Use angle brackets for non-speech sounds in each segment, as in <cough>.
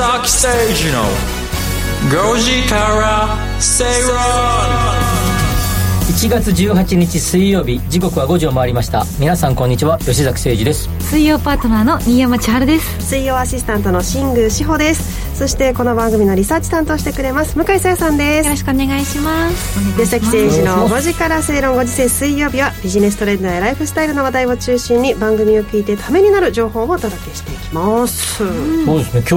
吉崎誠二の5時から正論1月18日水曜日時刻は5時を回りました。皆さんこんにちは吉崎誠二です。水曜パートナーの新山千春です。水曜アシスタントの新宮志保ですそしてこの番組のリサーチ担当してくれます向井沙耶さんです。よろしくお願いします。吉崎誠二の5時から正論5時世水曜日はビジネストレンドやライフスタイルの話題を中心に番組を聞いてためになる情報をお届けしていきます。そうですね。今日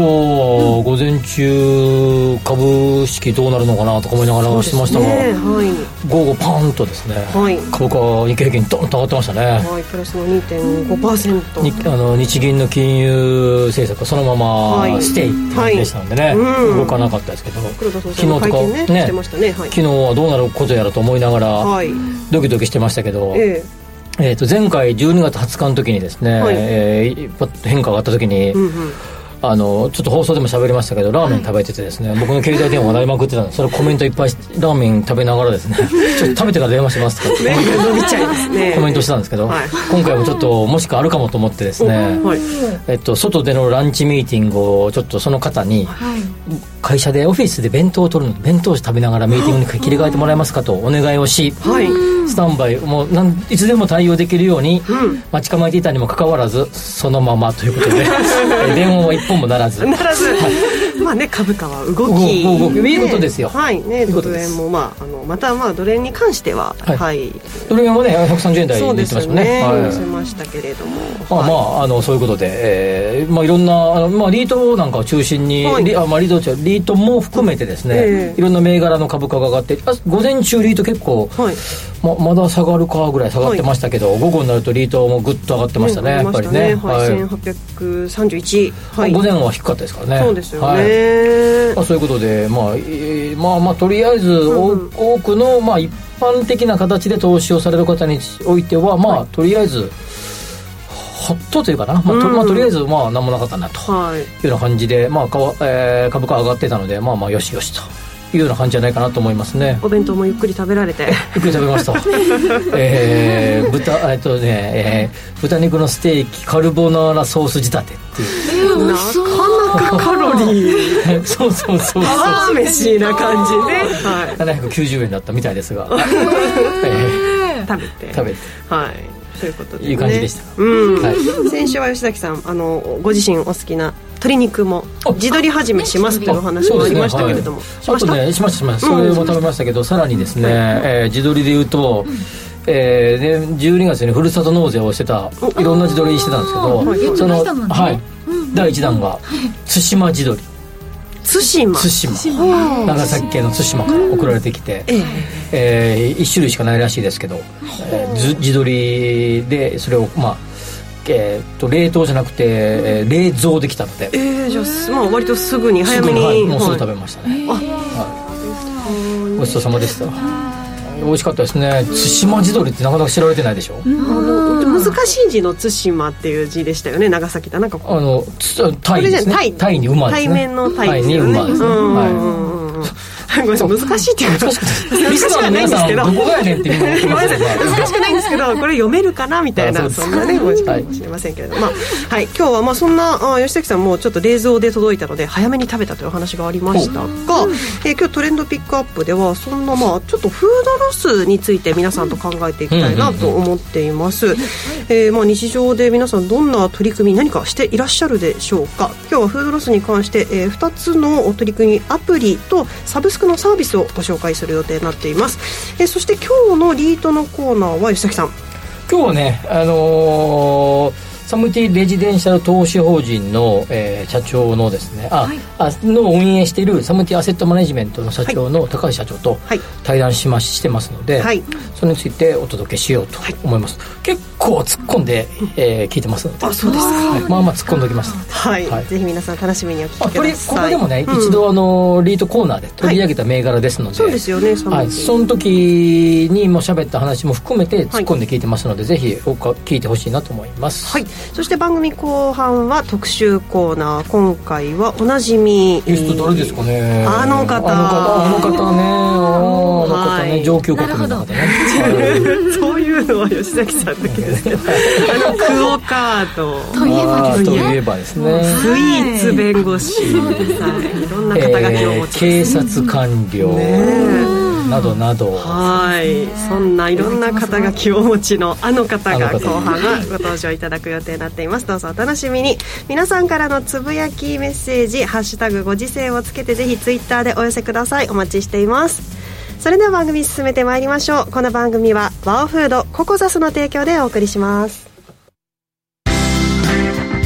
午前中株式どうなるのかなとか思いながらしてましたが、ね。はい、午後パンとですね、はい。株価日経平均ドンと上がってましたね、はい、プラスの2.5%にあの日銀の金融政策がそのままはい。ステイって感じでしたんでね、はいうん。動かなかったですけど黒田総昨日とかねねね。はい。昨日はどうなることやらと思いながら、はい。ドキドキしてましたけど、ええ。ー、と前回12月20日の時にですね、はい。えー変化があった時に、えうんうんあのちょっと放送でも喋りましたけどラーメン食べててですね、僕の携帯電話が鳴りまくってたんでそれコメントいっぱいしラーメン食べながらですね <laughs> ちょっと食べてから電話しますとかね。伸びちゃいますね。コメントしてたんですけど、はい。今回もちょっともしくはあるかもと思ってですね、はい。えっと、外でのランチミーティングをちょっとその方に会社でオフィスで弁当を取るので弁当を食べながらミーティングに切り替えてもらえますかとお願いをし、はい。スタンバイもうなんいつでも対応できるように待ち構えていたにもかかわらずそのままということで <laughs> え電話は一本もならず。ならず、まあね株価は動動き。く動く。ね。いいことですよ。はい。ねドル円もまああのまたまあドル円に関してははい。はい。ドル円もね130円台そうですよに行ってましたねね。はい。ましたけれども。まあまあ、あのそういうことで、えーまあ、いろんな、あのまあ、リートなんかを中心に、はい。リあまあ、リートリートも含めてですね、ええ。いろんな銘柄の株価が上がってあ午前中リート結構、はいままだ下がるかぐらい下がってましたけど、午後になるとリートもぐっと上がってましたね、やっぱりね、はい。はい。1831はい。午前は低かったですからね。そうですよはい。ねまあ、そういうことで、まあえーまあまあ、とりあえず、お多くの、まあ、一般的な形で投資をされる方においては、まあ、とりあえずほっとというかな、まあとうん。まあ、とりあえずまあ何もなかったなとはい。いうような感じで、まあかわえー株価上がってたのでまあまあよしよしというような感じじゃないかなと思いますね。お弁当もゆっくり食べられて。ゆっくり食べました <laughs> えー、豚えっとね、えー豚肉のステーキカルボナーラソース仕立てっていう。<laughs> なかなかカロリー。そうそうそうそう。パワー飯な感じねはい。790円だったみたいですが、<laughs> え食べて。ー食べて。はいということで、ね、いい感じでした。うん、はい。先週は吉崎さんあのご自身お好きな鶏肉もあ自撮り始めしますというお話もありましたけれども、しました？あとねしましたしました。それも食べましたけど、さらにですね、えー自撮りで言うと、えーで12月にふるさと納税をしてたいろんな自撮りしてたんですけど、はい。そのはい、第1弾が対馬自撮り対馬。対馬。長崎県の対馬から送られてきて、ええ。1種類しかないらしいですけど、えーず自撮りでそれをまあえーっと冷凍じゃなくて、えー冷蔵できたので。ええー、じゃあす、まあ、割とすぐに早すぐめに、にはいもうすぐはい。食べましたね、はい。ごちそうさまでした美味しかったですね。対馬地鶏ってなかなか知られてないでしょ？あの難しい字の対馬っていう字でしたよね。長崎ってなんかこう。あのつタイですね。タイタイに馬ですね。対面のタイですよねごめんなさい難しいっていうかリスナーの皆さんどこがやねんってみんな思ってごめんなますけどさい難しくないんですけどこれ読めるかなみたいなあそんなね文字かもしれませんけれども、まあはい、今日はまあそんなあ吉崎さんもちょっと冷蔵で届いたので早めに食べたというお話がありましたが、えー今日トレンドピックアップではそんなまあちょっとフードロスについて皆さんと考えていきたいなと思っています、えーまあ日常で皆さんどんな取り組み何かしていらっしゃるでしょうか。今日はフードロスに関して、え2つの取り組みアプリとサブスクのサービスをご紹介する予定になっています、えそして今日のリートのコーナーは吉崎さん。今日はねあのーサムティレジデンシャル投資法人の、えー社長のですねあ、あの運営しているサムティアセットマネジメントの社長の高橋社長とはい。対談しましてますので、はい。それについてお届けしようと思います、結構突っ込んで、えー聞いてますので。あそうですか。はい。まあまあ突っ込んどきましたはい、はい。ぜひ皆さん楽しみにお聞きください。ここでもね、うん。一度あのリートコーナーで取り上げた銘柄ですので、そうですよねサムティ。はい、その時にも喋った話も含めて突っ込んで聞いてますので、ぜひおか聞いてほしいなと思います。はい、そして番組後半は特集コーナー今回はおなじみ。ゲスト誰ですかね。あの方。あの方あの方ね。あの方ね、はい。上級国民の方ね。<laughs> そういうのは吉崎さんだけですけどあのクオカード。といえばですね。いえばですね。スイーツ弁護士、はい、いろんな肩書きをおえー持ち警察官僚。ねなどなど。はい。そんないろんな肩書きをお持ちのあの方が後半はご登場いただく予定になっています。どうぞお楽しみに。皆さんからのつぶやきメッセージ「ハッシュタグご時世」をつけてぜひツイッターでお寄せください。お待ちしています。それでは番組進めてまいりましょう。この番組はワオフードココザスの提供でお送りします。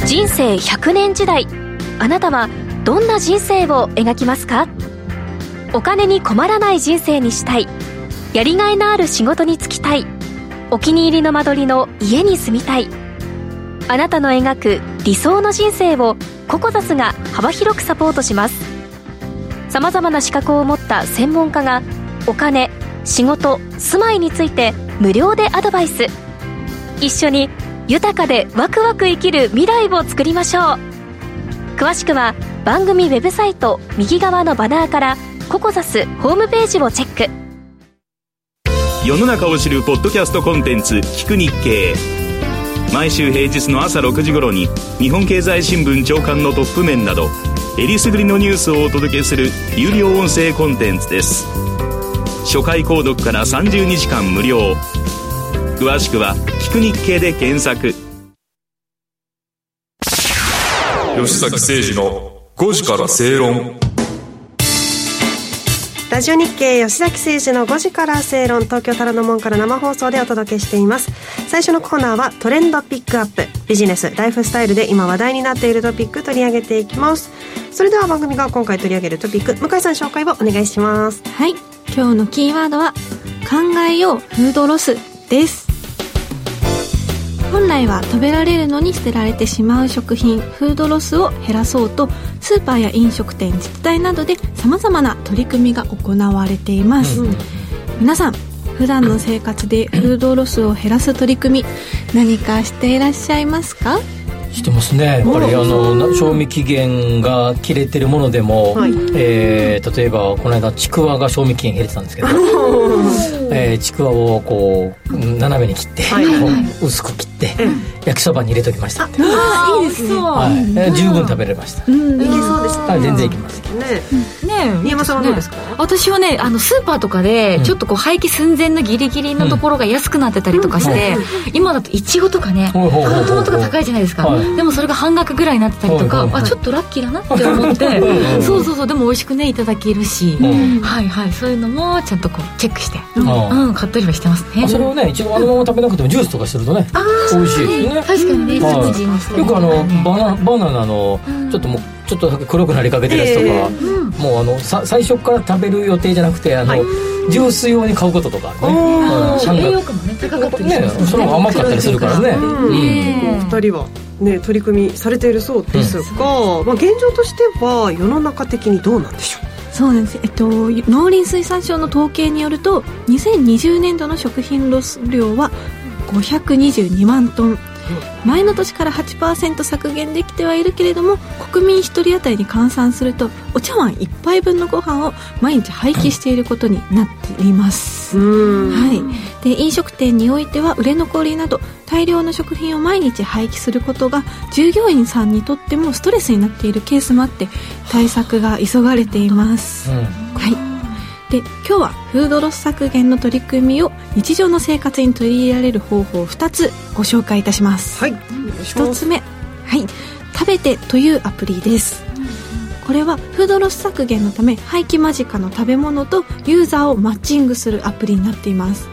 人生100年時代。あなたはどんな人生を描きますか？お金に困らない人生にしたい。やりがいのある仕事に就きたい。お気に入りの間取りの家に住みたい。あなたの描く理想の人生をココザスが幅広くサポートします。さまざまな資格を持った専門家がお金仕事住まいについて無料でアドバイス。一緒に豊かでワクワク生きる未来を作りましょう。詳しくは番組ウェブサイト右側のバナーからココザスホームページをチェック。世の中を知るポッドキャストコンテンツ「聞く日経」毎週平日の朝6時頃に日本経済新聞長官のトップ面などえりすぐりのニュースをお届けする有料音声コンテンツです。初回購読から30日間無料。詳しくは「聞く日経」で検索。吉崎誠二の5時から正論ラジオ日経吉崎誠治の5時から正論東京タラノ門から生放送でお届けしています。最初のコーナーはトレンドピックアップ。ビジネスライフスタイルで今話題になっているトピック取り上げていきます。それでは番組が今回取り上げるトピック向井さん紹介をお願いします。はい。今日のキーワードは考えようフードロスです。本来は食べられるのに捨てられてしまう食品フードロスを減らそうとスーパーや飲食店自治体などでさまざまな取り組みが行われています、皆さん普段の生活でフードロスを減らす取り組み何かしていらっしゃいますか？してますね。やっぱりあのな賞味期限が切れてるものでも、はい。えー例えばこの間ちくわが賞味期限切れてたんですけど、<laughs> えーちくわをこううん斜めに切って、はい。薄く切って、焼きそばに入れときました。って、あいいですね。はい。えー十分食べれました、いけそうですはい。全然いきます。ね。ね新山さんはどうですか？私はねあのスーパーとかでちょっとこう廃棄寸前のギリギリのところが安くなってたりとかして、今だといちごとかねトマトが高いじゃないですか、はい。でもそれが半額ぐらいになってたりとか、はいはいはい。あちょっとラッキーだなって思って <laughs> うん。そうそうそうでも美味しくねいただけるし、ん。はいはいそういうのもちゃんとこうチェックして、ううんん買ったりはしてますね。あそれをね一応あのまま食べなくてもジュースとかするとね美味しい。ですね確かにねはい。よくあのバナバナナのちょっともうちょっとだけ黒くなりかけてるやつとか、もうあのさ最初から食べる予定じゃなくてあの、ジュース用に買うこととかね、うん。栄養価もね高かったりしねますよね。その甘かったりするからね、うん。ねお二人はね取り組みされているそうですが、まあ、現状としては世の中的にどうなんでしょう？そうなんです、えっと、農林水産省の統計によると2020年度の食品ロス量は522万トン。前の年から8%削減できてはいるけれども国民1人当たりに換算するとお茶碗1杯分のご飯を毎日廃棄していることになっています、うん。はい、で飲食店においては売れ残りなど大量の食品を毎日廃棄することが従業員さんにとってもストレスになっているケースもあって対策が急がれています、うん。はいで今日はフードロス削減の取り組みを日常の生活に取り入れられる方法を2つご紹介いたします。はい。お願いします1つ目はい。食べてというアプリです。これはフードロス削減のため廃棄間近の食べ物とユーザーをマッチングするアプリになっています。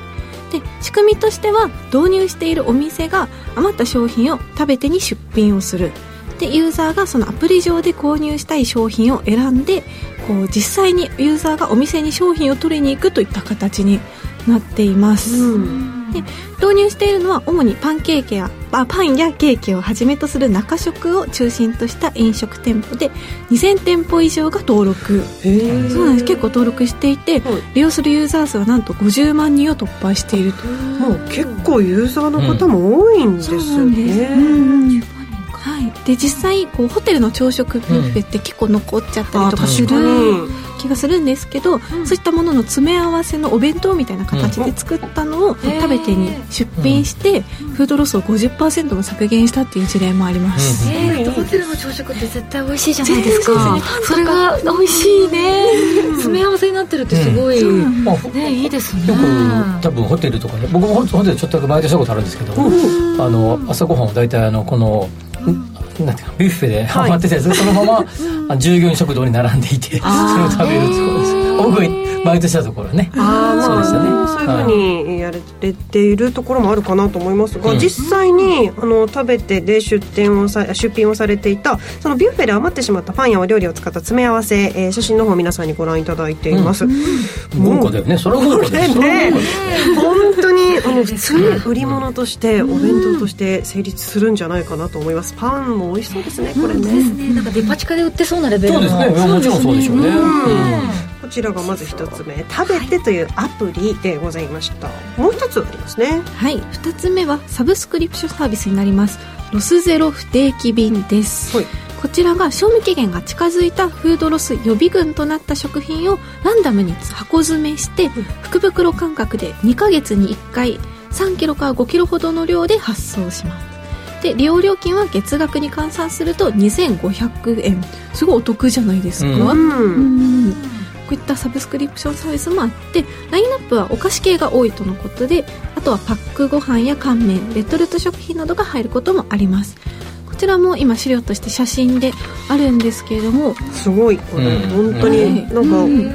で仕組みとしては導入しているお店が余った商品を食べてに出品をする。でユーザーがそのアプリ上で購入したい商品を選んでこう実際にユーザーがお店に商品を取りに行くといった形になっています、で導入しているのは主にパンケーキやあパンやケーキをはじめとする中食を中心とした飲食店舗で2000店舗以上が登録。そうなんです。結構登録していて、はい。利用するユーザー数はなんと50万人を突破していると。もう結構ユーザーの方も多いんですよね、うんうんはい、で実際こうホテルの朝食ビュッフェって結構残っちゃったりとかする、気がするんですけど、そういったものの詰め合わせのお弁当みたいな形で作ったのを食べてに出品して、フードロスを50%も削減したっていう事例もあります、えー、ホテルの朝食って絶対美味しいじゃないですか。ですね。それが美味しいね。詰め合わせになってるってすごい、まあねいいですね。よく多分ホテルとかね。僕もホテルちょっとだけバイトしたことあるんですけど、あの朝ごはんを大体あのこのんなんていうかビュッフェでハマってて、そのままあ従業員食堂に並んでいてそれを食べるってことです僕がバイトしたところはね。あそうでしたね。そういうふうにやれているところもあるかなと思いますが、うん。実際にあの食べてで出店をさ出品をされていたそのビュッフェで余ってしまったパンやお料理を使った詰め合わせ、えー写真の方皆さんにご覧いただいています、豪華だよね。それは豪華だよ。これね本当にあの普通にね売り物としてお弁当として成立するんじゃないかなと思います。パンも美味しそうですねこれね、ですね。なんかデパ地下で売ってそうなレベルの。そうですね。もちろんそうでしょうねこちらがまず一つ目「食べて」というアプリでございました。もう一つありますね。はい。2つ目はサブスクリプションサービスになります。ロスゼロ不定期便です、はい。こちらが賞味期限が近づいたフードロス予備軍となった食品をランダムに箱詰めして福袋感覚で2ヶ月に1回3キロから5キロほどの量で発送します。で利用料金は月額に換算すると2500円。すごいお得じゃないですか、うん。うんこういったサブスクリプションサービスもあってラインナップはお菓子系が多いとのことであとはパックご飯や乾麺レトルト食品などが入ることもあります。こちらも今資料として写真であるんですけれどもすごい。これ、うん本当になんか、うん。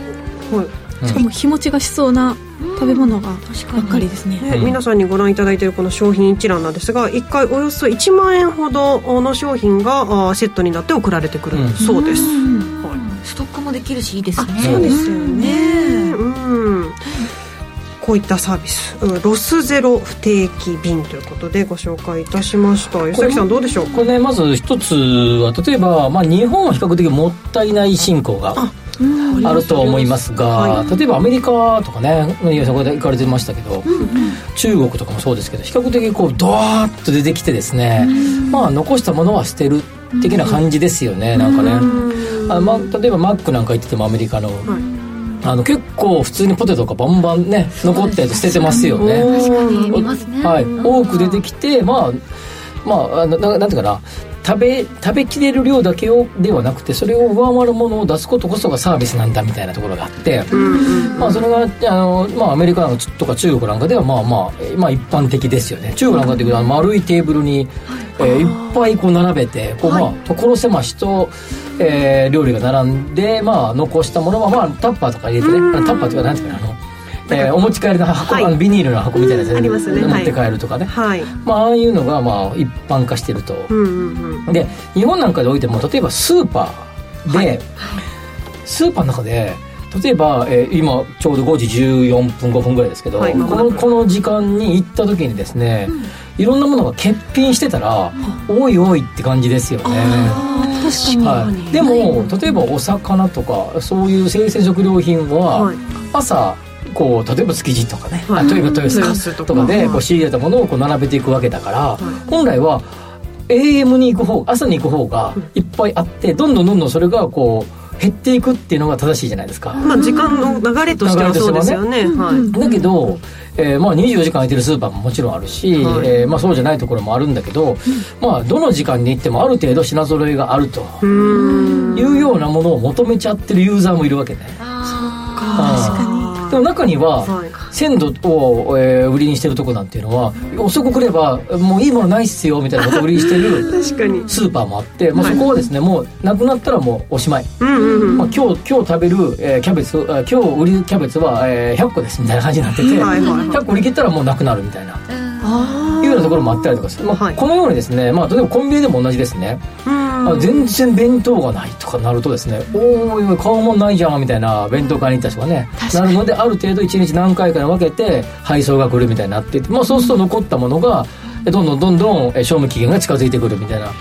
はい。しかも日持ちがしそうな食べ物がばっかりですね、ね皆さんにご覧いただいているこの商品一覧なんですが1回およそ1万円ほどの商品がセットになって送られてくる。そうです、ストックもできるしいいですね。そうですよね。うん。こういったサービス。うんロスゼロ不定期便ということでご紹介いたしました。吉崎さんどうでしょうこれねまず一つは例えば、まあ、日本は比較的もったいない進行があるとは思いますが、は例えばアメリカとかね宮さんこれで行かれてましたけど、中国とかもそうですけど比較的こうドワーッと出てきてですね、まあ残したものは捨てる的な感じですよね、なんかね、あまあ、例えばマックなんか行っててもアメリカの、あの結構普通にポテトがバンバンね残ったやつ捨ててますよね。確かにね。はい、多く出てきてまあまあななんていうかな食べ食べきれる量だけをではなくてそれを上回るものを出すことこそがサービスなんだみたいなところがあって、まあ、それがあの、まあ、アメリカなんかとか中国なんかではまあまあ、えまあ、一般的ですよね。中国なんかっていうの丸いテーブルに、えーいっぱいこう並べてこう、まあ、所狭しと、えー料理が並んで、まあ、残したものは、まあ、タッパーとか入れてね。タッパーっていうかなんていうかなあのえーお持ち帰りの箱、はい。あのビニールの箱みたいなやつうんありますね。持って帰るとかね、はい。まあ、ああいうのがまあ一般化してると、うんうんうん。で日本なんかでおいても例えばスーパーで、スーパーの中で例えば、えー今ちょうど5時14分5分ぐらいですけど、はい。このこの時間に行った時にですね、いろんなものが欠品してたら、おいおいって感じですよね。確かに、はい、でも例えばお魚とかそういう生鮮食料品は、はい。朝こう例えば築地とかね、はい。あ例えば豊洲豊洲とかとか。でこはい。う仕入れたものをこう並べていくわけだから、本来は AM に行く方朝に行く方がいっぱいあってどんどんどんどんそれがこう減っていくっていうのが正しいじゃないですか。まあ時間の流れとしてはそうですよね。はい。だけど、えーまあ、24時間空いてるスーパーももちろんあるし、はい。えーまあ、そうじゃないところもあるんだけど、まあ、どの時間に行ってもある程度品揃えがあるとうん。いうようなものを求めちゃってるユーザーもいるわけね。確か。にでも中にははい鮮度を、えー売りにしてるとこなんていうのは遅く来ればもういいものないっすよみたいなことを <laughs> 売りにしてる確かに。スーパーもあって、まあ、そこはですねもうなくなったらもうおしまい、うんうんうん。まあ、今日今日食べる、えーキャベツあ今日売りキャベツは、えー100個ですみたいな感じになってて、はいはいはい。100個売り切ったらもうなくなるみたいな。あいうようなところもあったりとかする、まあはい。このようにですね、まあ、例えばコンビニでも同じですね、あの全然弁当がないとかなるとですね「おおい買うもんないじゃん」みたいな弁当買いに行った人がねなるのである程度1日何回かに分けて配送が来るみたいにな。っていて、まあ、そうすると残ったものがえどんどんどんどんえ賞味期限が近づいてくるみたいな、ま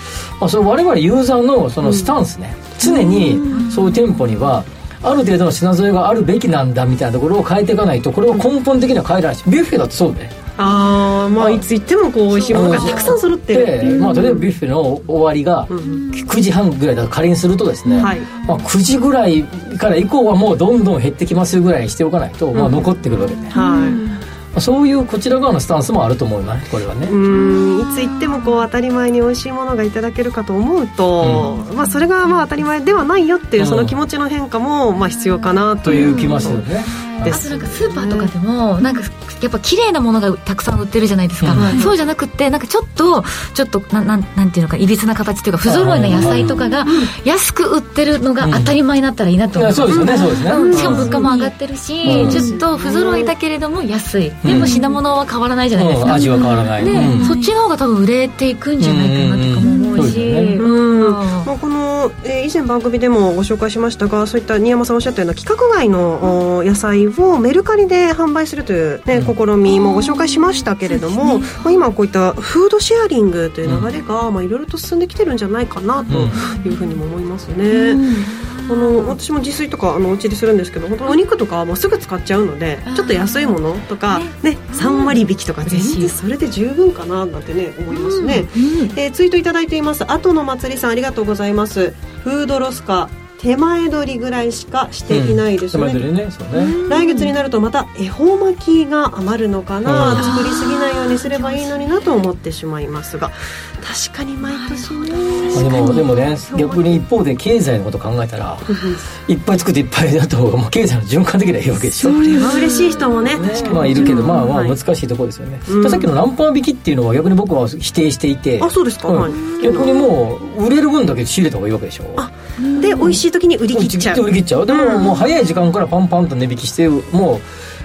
あ、それ我々ユーザーのそのスタンスね、常にそういう店舗にはある程度の品揃えがあるべきなんだみたいなところを変えていかないとこれは根本的には変えられない。しビュッフェだってそうで、ああまあいつ行ってもこう美味しいものがたくさん揃ってる。まあ、例えばビュッフェの終わりが9時半ぐらいだと仮にするとですね、はい。まあ、9時ぐらいから以降はもうどんどん減ってきますよぐらいにしておかないと、まあ、残ってくるわけで、まはい。あそういうこちら側のスタンスもあると思うなこれはね、うん。いつ行ってもこう当たり前に美味しいものがいただけるかと思うと、まあ、それがまあ当たり前ではないよっていうその気持ちの変化もまあ必要かなとといいうう気ますよね、であとなんかスーパーとかでもなんかやっぱ綺麗なものがたくさん売ってるじゃないですか、うんそうじゃなくってなんかちょっとちょっとなんなんなんていうのかいびつな形っていうか不揃いな野菜とかが安く売ってるのが当たり前になったらいいなと思います、いやそうですよねそうですね、うんしかも物価も上がってるし、うん。ちょっと不揃いだけれども安い、でも品物は変わらないじゃないですか、うん。味は変わらない、で、うん。そっちの方が多分売れていくんじゃないかなとかも思うし、うんうんそううん。まあ、この、えー以前番組でもご紹介しましたがそういった新山さんおっしゃったような規格外のお野菜をメルカリで販売するという、ね試みもご紹介しましたけれども、まあ、今こういったフードシェアリングという流れが、まあ、いろいろと進んできてるんじゃないかなというふうにも思いますね。あの私も自炊とかあのお家でするんですけど本当お肉とかはもうすぐ使っちゃうのでちょっと安いものとか、ね。3割引きとか全然それで十分かななんてね思いますね、えーツイートいただいています。後の祭りさんありがとうございます。フードロスか手前取りぐらいしかしていないですね、手前取りねそうね、来月になるとまた恵方巻きが余るのかな、うん作りすぎないようにすればいいのになと思ってしまいますが確かに毎年ねまあでもでもね逆に一方で経済のこと考えたらいっぱい作っていっぱいだった方がもう経済の循環的にはいいわけでしょ。それは嬉しい人もねまあいるけどまあまあはい。難しいところですよね、うん。さっきのナンパ引きっていうのは逆に僕は否定していてあそうですか、逆にもう売れる分だけ仕入れた方がいいわけでしょ。で美味しい時に売り切っちゃう。売り切っちゃう。でも、もう早い時間からパンパンと値引きしてもうえ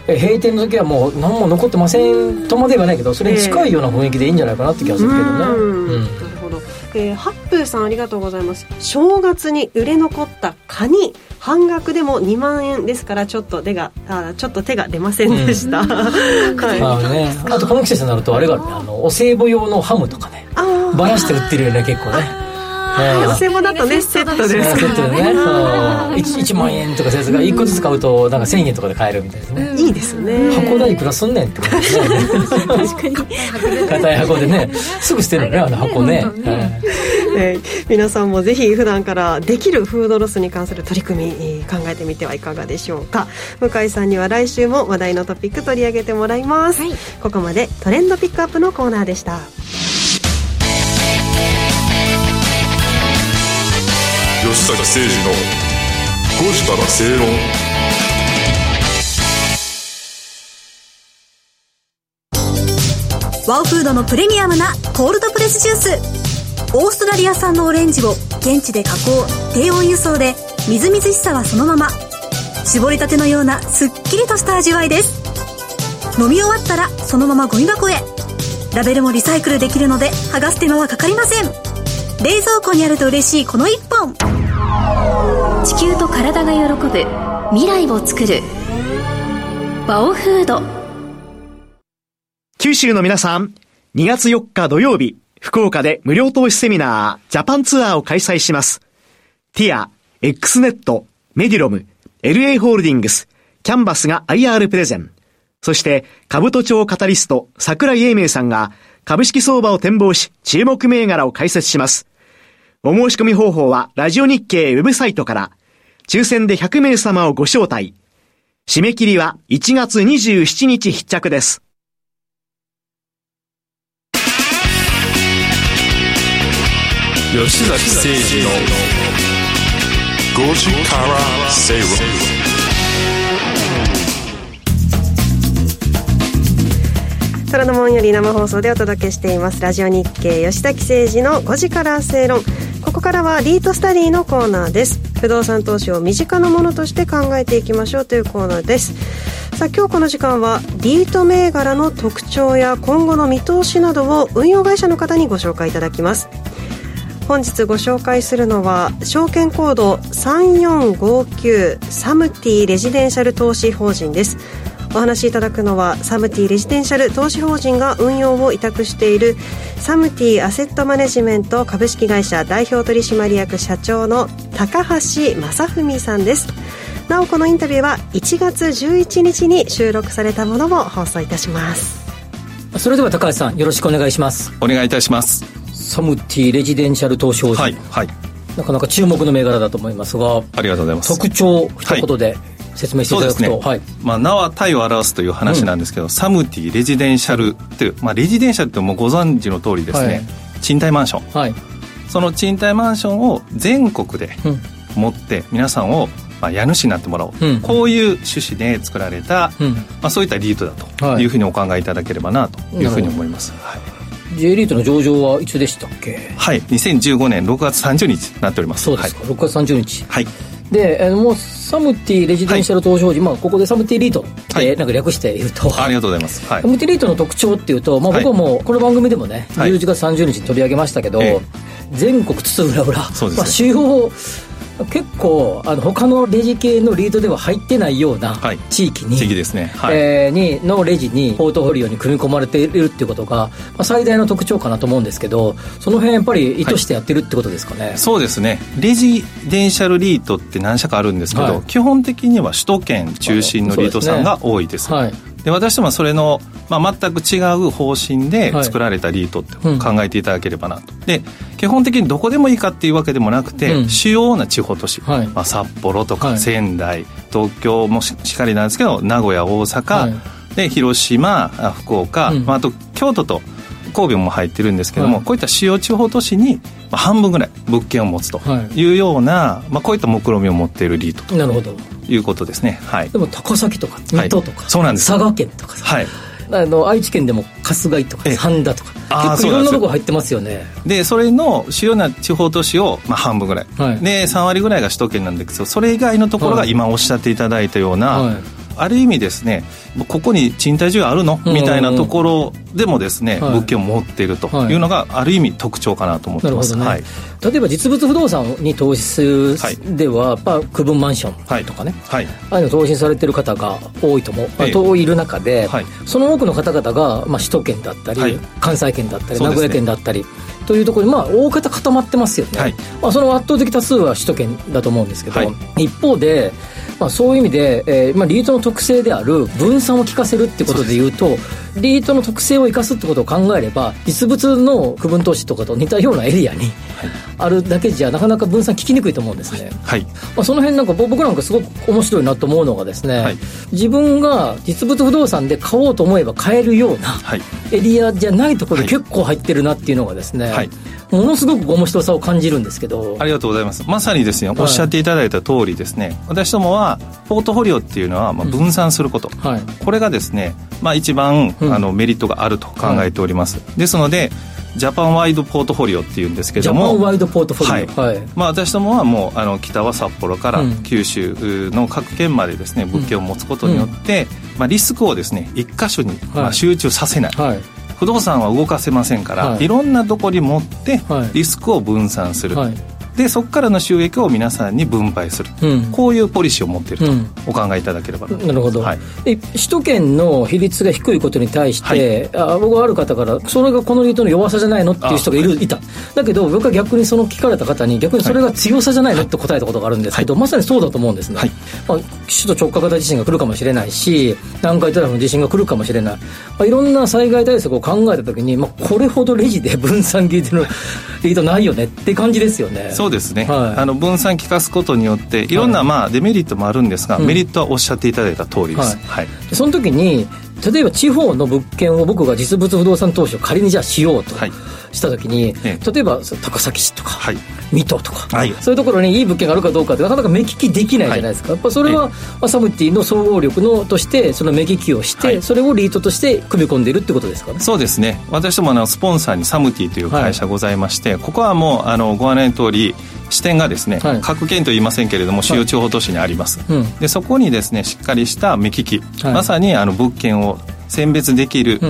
閉店の時はもう何も残ってませんとまではないけどそれに近いような雰囲気でいいんじゃないかなって気がするけどね、うんうん。なるほど、えー、ハップーさんありがとうございます。正月に売れ残ったカニ。半額でも2万円ですからちょっと手があちょっと手が出ませんでした、はい。まあね、あとこの季節になるとあれがあるね。あのお歳暮用のハムとかね。ばらして売ってるよね結構ね。はいお歳暮だとねセットですセットでね。うんそう。1, 1万円とかそういうやつが1個ずつ買うとなんか1000円とかで買えるみたいですね、いいですね。箱代いくらすんねんってことですね。確かに。硬い箱でね。すぐ捨てるよねあの箱ね、はい。えー皆さんもぜひ普段からできるフードロスに関する取り組み、えー考えてみてはいかがでしょうか。向井さんには来週も話題のトピック取り上げてもらいます、ここまでトレンドピックアップのコーナーでした吉坂誠二の5時から正論。ワオフードのプレミアムなコールドプレスジュース。オーストラリア産のオレンジを現地で加工低温輸送でみずみずしさはそのまま。絞りたてのようなすっきりとした味わいです。飲み終わったらそのままゴミ箱へ。ラベルもリサイクルできるので剥がす手間はかかりません。冷蔵庫にあると嬉しいこの一本。地球と体が喜ぶ未来を作るバオフード九州の皆さん、2月4日土曜日、福岡で無料投資セミナー、ジャパンツアーを開催します。ティア、X ネット、メディロム、LA ホールディングス、キャンバスが IR プレゼン。そして、株都庁カタリスト、桜井英明さんが、株式相場を展望し、注目銘柄を解説します。お申し込み方法は、ラジオ日経ウェブサイトから、抽選で100名様をご招待。締め切りは1月27日必着です。吉崎誠二の5時から正論虎ノ門より生放送でお届けしています。ラジオ日経吉崎誠二の5時から正論。ここからはリートスタディのコーナーです。不動産投資を身近なものとして考えていきましょうというコーナーです。さあ今日この時間はリート銘柄の特徴や今後の見通しなどを運用会社の方にご紹介いただきます。本日ご紹介するのは証券コード3459サムティレジデンシャル投資法人です。お話しいただくのはサムティレジデンシャル投資法人が運用を委託しているサムティアセットマネジメント株式会社代表取締役社長の高橋正文さんです。なおこのインタビューは1月11日に収録されたものを放送いたします。それでは高橋さんよろしくお願いします。お願いいたします。サムティレジデンシャル投資法人。はいはい。なかなか注目の銘柄だと思いますがありがとうございます。特徴一言で説明していただくと、そうですね、まあ、名は体を表すという話なんですけど、うん、サムティレジデンシャルっていう、まあ、レジデンシャルってもうご存知の通りですね、はい、賃貸マンション、はい、その賃貸マンションを全国で持って皆さんをまあ、家主になってもらおう、うん、こういう趣旨で作られた、うん、まあ、そういったリートだとい。うふうにお考えいただければなというふうに思います、はい、J リートの上場はいつでしたっけ？はい。2015年6月30日になっております。そうですか、はい、6月30日。はいで、もうサムティレジデンシャル投資法人、はい、まあ、ここでサムティリートってなんか略して言うと、はい、ありがとうございます、はい、サムティリートの特徴っていうと、まあ、僕はもうこの番組でもね、はい、11月30日に取り上げましたけど、全国津々浦々、まあ、主要結構あの他のレジ系のリードでは入ってないような地域に、はい、地域ですね、はい、えー、にのレジにポートフォリオに組み込まれているっていうことが、まあ、最大の特徴かなと思うんですけどその辺やっぱり意図してやってるってことですかね、はい、そうですね。レジデンシャルリートって何社かあるんですけど、基本的には首都圏中心のリートさんが多いです、はいで私どもはそれの、まあ、全く違う方針で作られたリートって考えていただければなと、はいうん、で基本的にどこでもいいかっていうわけでもなくて、うん、主要な地方都市、はい、まあ、札幌とか仙台、東京もしっかりなんですけど名古屋大阪、で広島福岡、まあ、あと京都と神戸も入ってるんですけども、はい、こういった主要地方都市に半分ぐらい物件を持つというような、まあ、こういった目論見を持っているリートと。なるほどいうことですね、はい、でも高崎とか水戸とか、はい、そうなんです。佐賀県とかはい。あの愛知県でも春日井とか三田とか結構いろんなとこ入ってますよね。でそれの主要な地方都市を、まあ、半分ぐらい、はい、で3割ぐらいが首都圏なんですけどそれ以外のところが今おっしゃっていただいたような、はいある意味ですねここに賃貸需要あるの？みたいなところでもですね、物件を持っているとい。うのがある意味特徴かなと思ってます、ね。はい、例えば実物不動産に投資するでは、はい、区分マンションとかね、はい、ああいうの投資されてる方が多いと思う、ええ、いる中で、その多くの方々が、まあ、首都圏だったり、関西圏だったり、名古屋県だったりというところに、まあ、大方固まってますよね、まあ、その圧倒的多数は首都圏だと思うんですけど、一方でまあ、そういう意味で、えーまあ、リートの特性である分散を効かせるってことでいうとリートの特性を生かすってことを考えれば実物の区分投資とかと似たようなエリアにあるだけじゃなかなか分散効きにくいと思うんですね、はい。まあ、その辺なんか僕なんかすごく面白いなと思うのがですね、はい、自分が実物不動産で買おうと思えば買えるようなエリアじゃないところで結構入ってるなっていうのがですね、はい。ものすごく面白さを感じるんですけど。ありがとうございます。まさにですねおっしゃっていただいた通りですね、はい、私どもはポートフォリオっていうのはまあ分散すること、うんはい、これがですね、まあ、一番、あのメリットがあると考えております、はい、ですのでジャパンワイドポートフォリオっていうんですけどもジャパンワイドポートフォリオ、はい、はい、まあ、私どもはもうあの北は札幌から九州の各県までですね物件を持つことによって、うん、まあ、リスクをですね一箇所にまあ集中させない、はい。不動産は動かせませんから、はい、いろんなとこに持ってリスクを分散する、はい、でそこからの収益を皆さんに分配する、うん、こういうポリシーを持っているとお考えいただければな、なるほど、はい、首都圏の比率が低いことに対して、はい、あ僕はある方からそれがこのリートの弱さじゃないのっていう人がいる、はい、いた。だけど僕は逆にその聞かれた方に逆にそれが強さじゃないのって答えたことがあるんです。けど、まさにそうだと思うんですね、まあ、首都直下型地震が来るかもしれないし南海トラフの地震が来るかもしれない、まあ、いろんな災害対策を考えた時に、まあ、これほどレジで分散切りのリートないよねって感じですよねそうですね、はい、あの分散効かすことによっていろんな、まあ、デメリットもあるんですが、メリットはおっしゃっていただいた通りです、はい、その時に例えば地方の物件を僕が実物不動産投資を仮にじゃあしようとした時に、はい、例えば高崎市とか、はい、水戸とか、はい、そういうところにいい物件があるかどうかってなかなか目利きできないじゃないですか、やっぱそれは、まあ、サムティの総合力のとしてその目利きをして、それをリートとして組み込んでいるってことですかね。そうですね。私どものスポンサーにサムティという会社ございまして、ここはもうあのご案内の通り支店がですね、はい、各県と言いませんけれども主要地方都市にあります、はいうん、でそこにですねしっかりした目利き、はい、まさにあの物件を選別できる、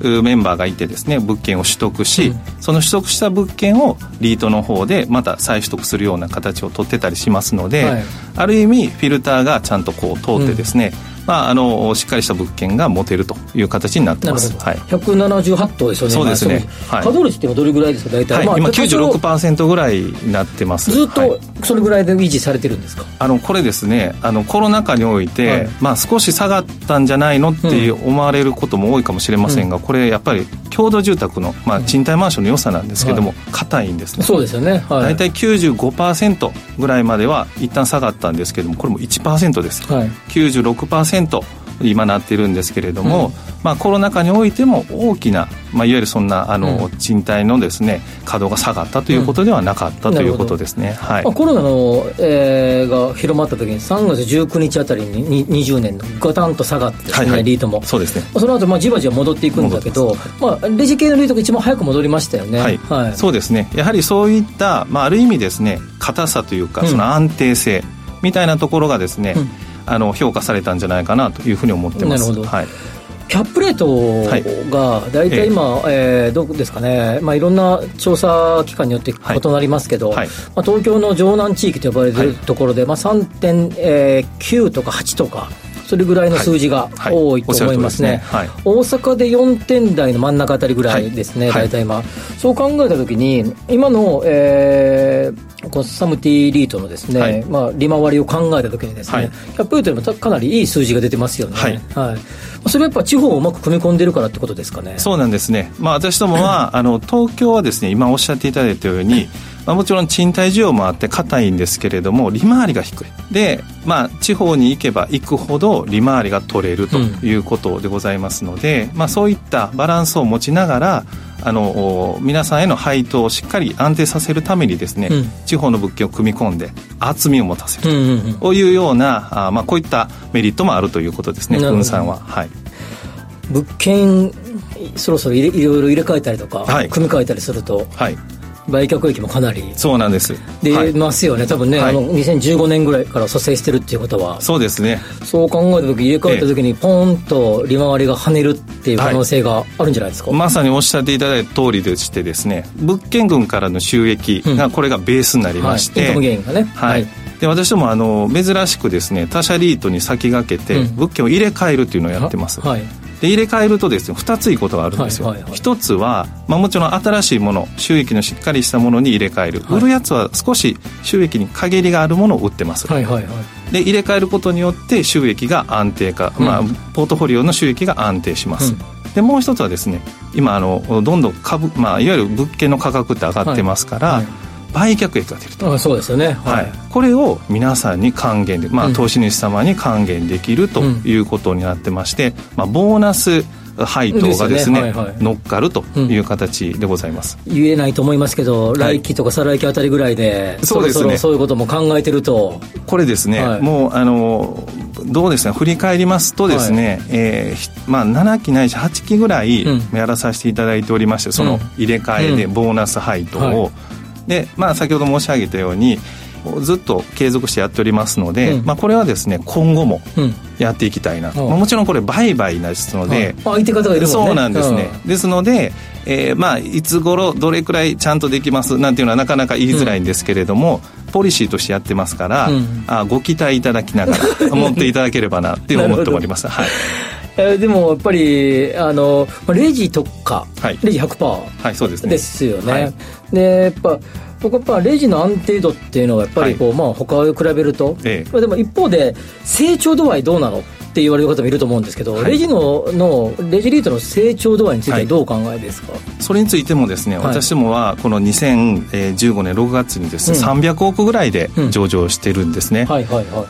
うん、メンバーがいてですね物件を取得し、うん、その取得した物件をリートの方でまた再取得するような形を取ってたりしますので、はい、ある意味フィルターがちゃんとこう通ってですね、まあ、あのしっかりした物件が持てるという形になってます、はい、178棟ですよねそうですね、はい、稼働率ってどれぐらいですか？大体、はい。まあ、今96%ぐらいになってます。ずっとそれぐらいで維持されてるんですか、あのこれですねあのコロナ禍において、はい、まあ、少し下がったんじゃないのって思われることも多いかもしれませんが、うん、これやっぱり共同住宅の、まあ、賃貸マンションの良さなんですけども硬、いんですね。そうですよね、はい、大体95%ぐらいまでは一旦下がったんですけどもこれも1%です、はい、96%今なっているんですけれども、うん、まあ、コロナ禍においても大きな、まあ、いわゆるそんなあの、賃貸のですね稼働が下がったということではなかったということですね、はい、まあ、コロナの、えー、が広まった時に3月19日あたりに20年のガタンと下がってですね、はいはい、リートも。そうですね。その後まあじわじわ戻っていくんだけど、まあ、レジ系のリートが一番早く戻りましたよね、はい、はい、そうですね。やはりそういった、まあ、ある意味ですね硬さというかその安定性みたいなところがですね、うんあの評価されたんじゃないかなというふうに思ってます。なるほど、はい。キャップレートが大体今、はい、えー、どうですかね、まあ、いろんな調査機関によって異なりますけど、はい。はい、まあ、東京の城南地域と呼ばれているところで、まあ、3.9とか8とか。それぐらいの数字が多いと思いますね,、大阪で4点台の真ん中あたりぐらいですね、大体今、そう考えたときに、今の、えー、このサムティリートのですね、はい、まあ、利回りを考えたときにですね、はい、100プートもかなりいい数字が出てますよね。はい、はい。それはやっぱ地方をうまく組み込んでるからってことですかね。そうなんですね。まあ私どもはあの東京はですね今おっしゃっていただいたようにまあ、もちろん賃貸需要もあって硬いんですけれども利回りが低い。で、まあ、地方に行けば行くほど利回りが取れるということでございますので、うん、まあ、そういったバランスを持ちながらあの皆さんへの配当をしっかり安定させるためにですね、うん、地方の物件を組み込んで厚みを持たせるというような、あまあ、こういったメリットもあるということですね分散は。はい。物件そろそろいろいろ入れ替えたりとか、はい、組み替えたりすると、はい、売却益もかなりそうなんです。出ますよね、はい、多分ね、はい、あの2015年ぐらいから蘇生してるっていうことは。そうですね。そう考えた時入れ替えた時にポンと利回りが跳ねるっていう可能性があるんじゃないですか、はい、まさにおっしゃっていただいた通りでしてですね。物件群からの収益がこれがベースになりまして、うん、インカムゲインがね。はい、で私どもあの珍しくですね他社リートに先駆けて物件を入れ替えるっていうのをやってます、はいで入れ替えるとですね2ついいことがあるんですよ、はいはいはい、1つは、まあ、もちろん新しいもの収益のしっかりしたものに入れ替える、はい、売るやつは少し収益に陰りがあるものを売ってます、はいはいはい、で入れ替えることによって収益が安定化、うん、まあ、ポートフォリオの収益が安定します、うん、でもう一つはですね今あのどんどん株、まあ、いわゆる物件の価格って上がってますから、はい。はい売却益が出ると。あそうですよね、はい、はい、これを皆さんに還元で、まあ、投資主様に還元できるということになってまして、まあ、ボーナス配当がですね、ね。はいはい、乗っかるという形でございます、うん、言えないと思いますけど、来期とか再来期あたりぐらいで、そうですね、そういうことも考えてると、これですね、はい、もうあのどうですね、振り返りますとですね、はい、えー、まあ、7期ないし8期ぐらいやらさせていただいておりまして、その入れ替えでボーナス配当を、で、まあ、先ほど申し上げたようにずっと継続してやっておりますので、うん、まあ、これはですね今後もやっていきたいな。と、うん、まあ、もちろんこれ売買ですので、相手方がいるもんね。そうなんですね、ですので、えー、まあいつ頃どれくらいちゃんとできますなんていうのはなかなか言いづらいんですけれども、ポリシーとしてやってますから、あご期待いただきながら <laughs> 持っていただければなって思っております。はい。えー、でもやっぱりあのレジ特化、はい、レジ100%、はい、そうですね。ですよね、はい、でやっぱ僕やっぱレジの安定度っていうのがやっぱりこう、はい、まあ他を比べると、ええ、でも一方で成長度合いどうなのって言われる方もいると思うんですけど、はい、レジののレジリートの成長度合いについてはどうお考えですか、はい、それについてもですね、はい、私どもはこの2015年6月にですね、うん、300億ぐらいで上場してるんですね、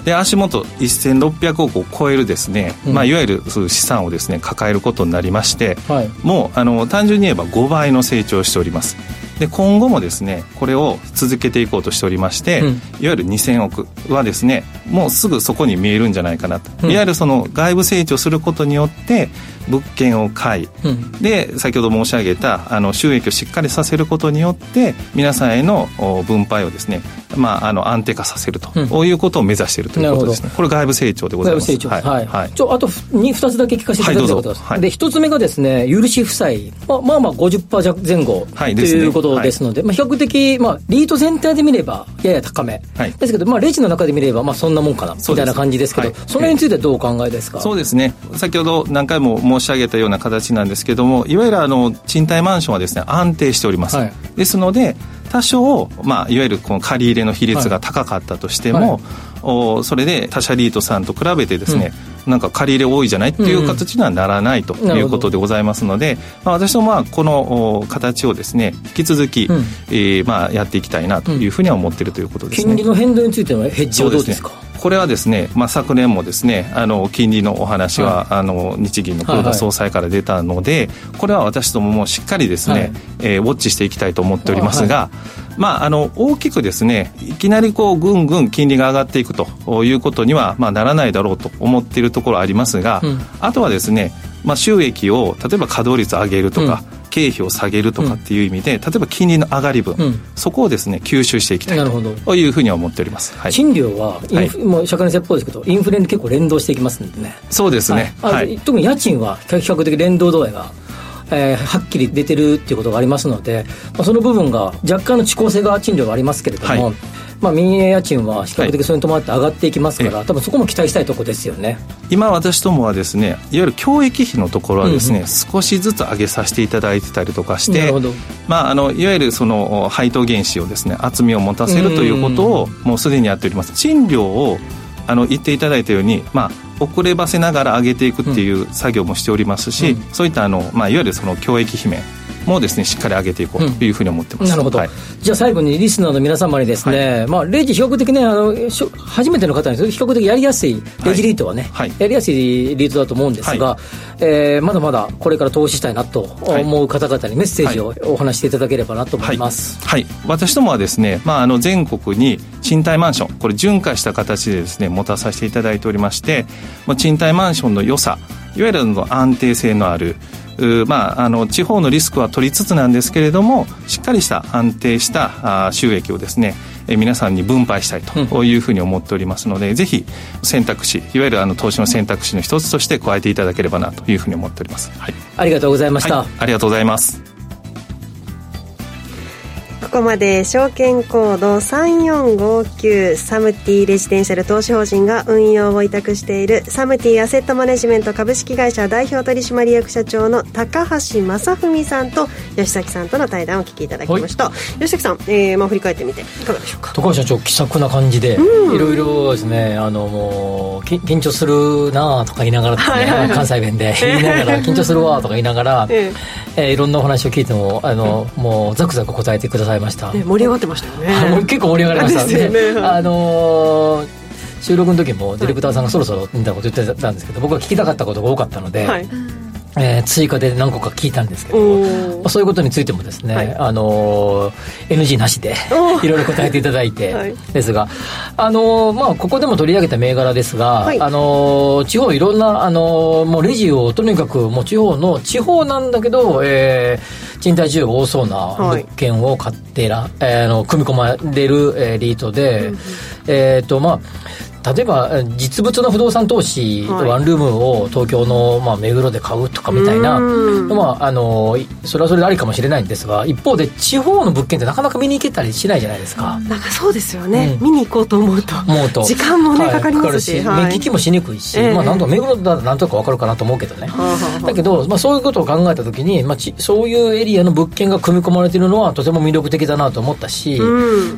で足元1600億を超えるですね、うん、まあ、いわゆる資産をですね抱えることになりまして、はい、もうあの単純に言えば5倍の成長しておりますで今後もですねこれを続けていこうとしておりまして、うん、いわゆる2000億はですねもうすぐそこに見えるんじゃないかなと、うん、いわゆるその外部成長することによって物件を買い、うん、で先ほど申し上げたあの収益をしっかりさせることによって皆さんへの分配をですね、まあ、あの安定化させると、うん、いうことを目指しているということですね。これ外部成長でございます。外部成長。はい、はい。はい、ちょあと 2, 2つだけ聞かせていただきたいことです、はい、で1つ目がですね許し負債、まあ、まあまあ50%前後、はい、ということことですので、はい、まあ、比較的、まあ、リート全体で見ればやや高め、はい、ですけど、まあ、レジの中で見れば、まあ、そんなもんかなみたいな感じですけど、はい、その辺についてはどうお考えですか、そうですね。先ほど何回も申し上げたような形なんですけどもいわゆるあの賃貸マンションはですね安定しております、ですので多少、まあ、いわゆるこの借り入れの比率が高かったとしても、おそれで他社リートさんと比べてですね、うん、なんか借り入れ多いじゃないっていう形にはならないということでございますので、まあ、私どもはこの形をですね引き続き、うん、えー、まあ、やっていきたいなというふうには思っているということですね、金利の変動についてはヘッジはどうですか？これはですね、まあ、昨年もですねあの金利のお話は、はい、あの日銀の黒田総裁から出たので、はいはい、これは私どももしっかりですね、はい、えー、ウォッチしていきたいと思っておりますが、まあ、あの大きくですねいきなりこうぐんぐん金利が上がっていくということには、まあ、ならないだろうと思っているところありますが、うん、あとはですね、まあ、収益を例えば稼働率上げるとか、うん。経費を下げるとかっていう意味で、うん、例えば金利の上がり分、うん、そこをですね吸収していきたいというふうには思っております、はい、賃料ははい、もう社会の説法ですけどインフレに結構連動していきますんでね。そうですね、はい、はい、特に家賃は比較的連動度合いがえー、はっきり出てるっていうことがありますので、まあ、その部分が若干の遅効性が賃料がありますけれども、はい、まあ、民営家賃は比較的それに伴って上がっていきますから、はい、多分そこも期待したいところですよね。今私どもはですねいわゆる教育費のところはですね、うん。うん、少しずつ上げさせていただいてたりとかしてまあ、あのいわゆるその配当原資をですね厚みを持たせるということをもうすでにやっております。賃料をあの言っていただいたように、まあ、遅ればせながら上げていくっていう作業もしておりますし、うん、そういったあの、まあ、いわゆるその教育費面もですねしっかり上げていこうというふうに思ってます、うん、なるほど、はい、じゃあ最後にリスナーの皆様にですね、はい、まあ、レジ比較的ねあの初めての方に比較的やりやすいレジリートはね、はい、やりやすいリートだと思うんですが、はい、えー、まだまだこれから投資したいなと思う方々にメッセージをお話していただければなと思います、はい、私どもはですね、まあ、あの全国に賃貸マンションこれ巡回した形でですね持たさせていただいておりまして、まあ、賃貸マンションの良さいわゆるの安定性のあるまあ、あの地方のリスクは取りつつなんですけれどもしっかりした安定したあ収益をですね皆さんに分配したいというふうに思っておりますので、うん、ぜひ選択肢いわゆるあの投資の選択肢の一つとして加えていただければなというふうに思っております、はい、ありがとうございました、はい、ありがとうございますここまで証券コード3459サムティレジデンシャル投資法人が運用を委託しているサムティアセットマネジメント株式会社代表取締役社長の高橋正文さんと吉崎さんとの対談をお聞きいただきました、はい、吉崎さん、えーまあ、振り返ってみていかがでしょうか？高橋社長気さくな感じで、いろいろですねあのもう緊張するなとか言いながら、ねはいはいはい、関西弁で <laughs> 言いながら緊張するわとか言いながら、ええ。ー、いろんなお話を聞いてもあの、うん、もうザクザク答えてくださいました、ね、盛り上がってましたよね。結構盛り上がりました。ね、ね、あのー、収録の時もディレクターさんがそろそろみたいなこと言ってたんですけど僕は聞きたかったことが多かったので、はいえー、追加で何個か聞いたんですけど、まあ、そういうことについてもですね、はい、あのー、NG なしでいろいろ答えていただいて、はい、ですが、あのー、まあ、ここでも取り上げた銘柄ですが、はい、あの地方いろんな、あのもうレジをとにかくもう地方の地方なんだけど、えー、賃貸需要が多そうな物件を買ってら、えー、の組み込まれる、えー、リートで、うん、えっ、とまあ例えば実物の不動産投資、はい、ワンルームを東京の、まあ、目黒で買うとかみたいな、まあ、あのそれはそれでありかもしれないんですが一方で地方の物件ってなかなか見に行けたりしないじゃないですか。なんかそうですよね、うん、見に行こうと思うと。思うと。時間もね、はい、かかりますし、はい、目利きもしにくいし、えー、まあ、なんと目黒だとなんとか分かるかなと思うけどね、だけど、まあ、そういうことを考えた時に、まあ、ちそういうエリアの物件が組み込まれているのはとても魅力的だなと思ったし、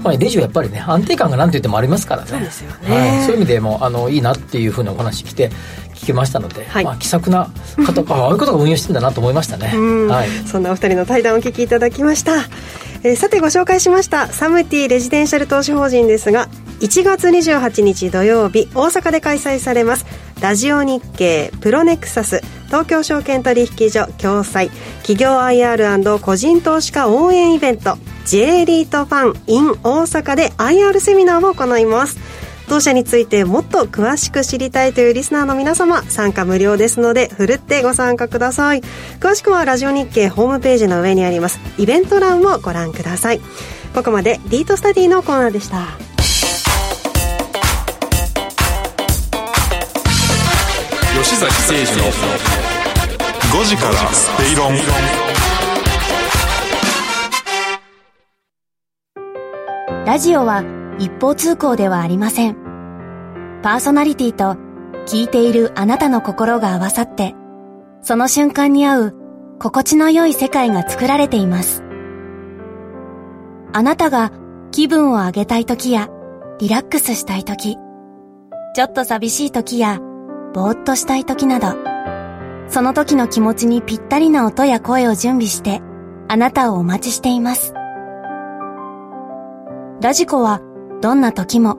まあ、レジはやっぱりね安定感がなんて言ってもありますからね。そうですよね、はい、そういう意味でもあのいいなっていうふうなお話来て聞けましたので、はい、まあ、気さくな方 <laughs> ああいう方が運用してんだなと思いましたね、はい、そんなお二人の対談をお聞きいただきました、えー、さてご紹介しました。サムティレジデンシャル投資法人ですが1月28日土曜日大阪で開催されますラジオ日経プロネクサス東京証券取引所共催企業 IR& 個人投資家応援イベント J リートファン in 大阪で IR セミナーを行います当社についてもっと詳しく知りたいというリスナーの皆様参加無料ですのでふるってご参加ください。詳しくはラジオ日経ホームページの上にあります。イベント欄をご覧ください。ここまでリートスタディのコーナーでした。吉崎誠二の5時からスペイロン。ラジオは一方通行ではありません。パーソナリティと聞いているあなたの心が合わさって、その瞬間に合う心地の良い世界が作られています。あなたが気分を上げたい時やリラックスしたい時、ちょっと寂しい時やぼーっとしたい時など、その時の気持ちにぴったりな音や声を準備してあなたをお待ちしています。ラジコはどんな時も